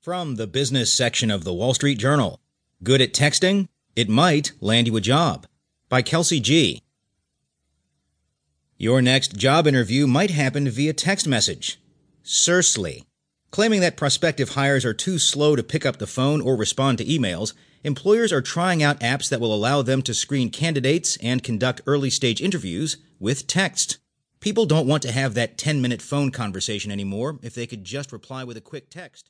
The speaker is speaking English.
From the business section of the Wall Street Journal Good at Texting? It Might Land You a Job by Kelsey Gee. Your next job interview might happen via text message. Sersely. Claiming that prospective hires are too slow to pick up the phone or respond to emails, employers are trying out apps that will allow them to screen candidates and conduct early stage interviews with text. People don't want to have that 10 minute phone conversation anymore if they could just reply with a quick text.